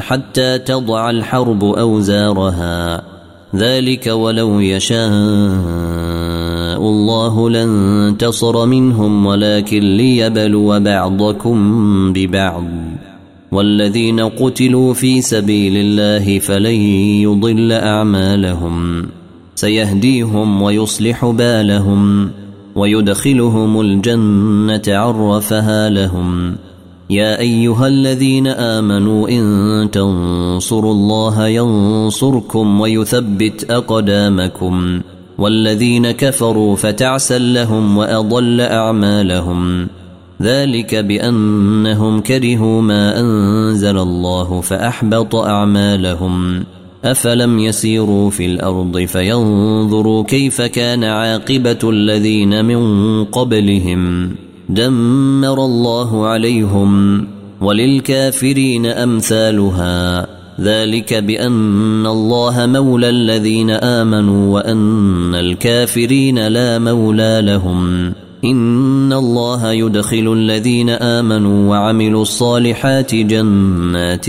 حتى تضع الحرب أوزارها. ذلك ولو يشاء الله لانتصر منهم ولكن ليبلو بعضكم ببعض. والذين قتلوا في سبيل الله فلن يضل أعمالهم. سيهديهم ويصلح بالهم ويدخلهم الجنة عرفها لهم. يا أيها الذين آمنوا إن تنصروا الله ينصركم ويثبت أقدامكم والذين كفروا فتعسا لهم وأضل أعمالهم ذلك بأنهم كرهوا ما أنزل الله فأحبط أعمالهم أفلم يسيروا في الأرض فينظروا كيف كان عاقبة الذين من قبلهم دمر الله عليهم وللكافرين أمثالها. ذلك بأن الله مولى الذين آمنوا وأن الكافرين لا مولى لهم. إن الله يدخل الذين آمنوا وعملوا الصالحات جنات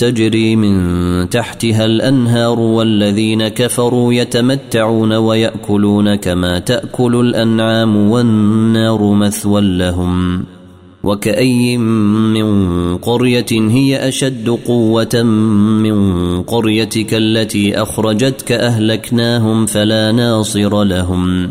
تجري من تحتها الأنهار والذين كفروا يتمتعون ويأكلون كما تأكل الأنعام والنار مثوى لهم وكأي من قرية هي أشد قوة من قريتك التي أخرجتك أهلكناهم فلا ناصر لهم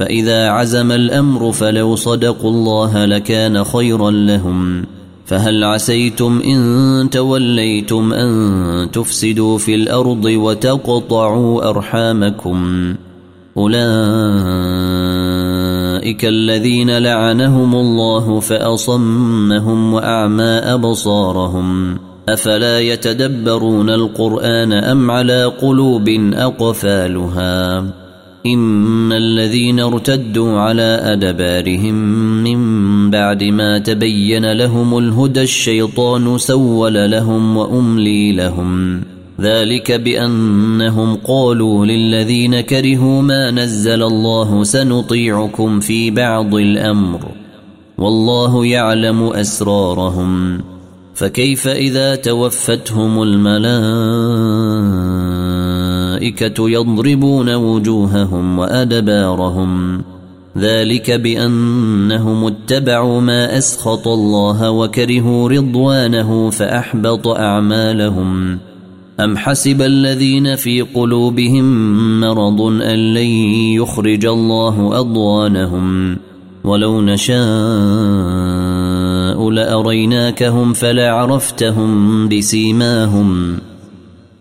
فإذا عزم الأمر فلو صدقوا الله لكان خيرا لهم. فهل عسيتم إن توليتم أن تفسدوا في الأرض وتقطعوا أرحامكم؟ أولئك الذين لعنهم الله فأصمهم وأعمى أبصارهم. أفلا يتدبرون القرآن أم على قلوب أقفالها؟ ان الذين ارتدوا على ادبارهم من بعد ما تبين لهم الهدى الشيطان سول لهم واملي لهم. ذلك بانهم قالوا للذين كرهوا ما نزل الله سنطيعكم في بعض الامر. والله يعلم اسرارهم. فكيف اذا توفتهم الملائكة يضربون وجوههم وأدبارهم. ذلك بأنهم اتبعوا ما أسخط الله وكرهوا رضوانه فأحبط أعمالهم. أم حسب الذين في قلوبهم مرض أن لن يخرج الله أضوانهم ولو نشاء لأريناكهم فلعرفتهم بسيماهم.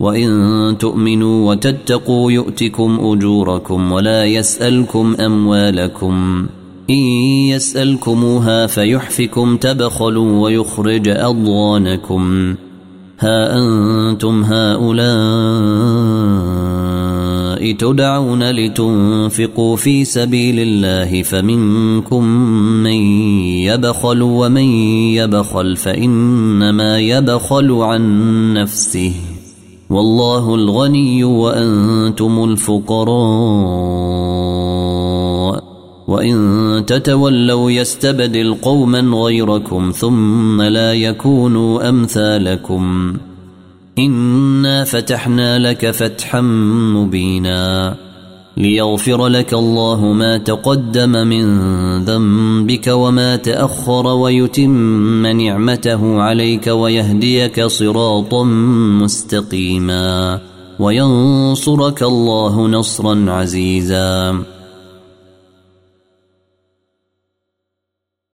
وإن تؤمنوا وتتقوا يؤتكم أجوركم ولا يسألكم أموالكم. إن يسألكموها فيحفكم تبخلوا ويخرج اضوانكم ها أنتم هؤلاء تدعون لتنفقوا في سبيل الله فمنكم من يبخل ومن يبخل فإنما يبخل عن نفسه. والله الغني وأنتم الفقراء. وإن تتولوا يستبدل قوما غيركم ثم لا يكونوا أمثالكم. إنا فتحنا لك فتحا مبينا. ليغفر لك الله ما تقدم من ذنبك وما تأخر ويتم نعمته عليك ويهديك صراطا مستقيما وينصرك الله نصرا عزيزا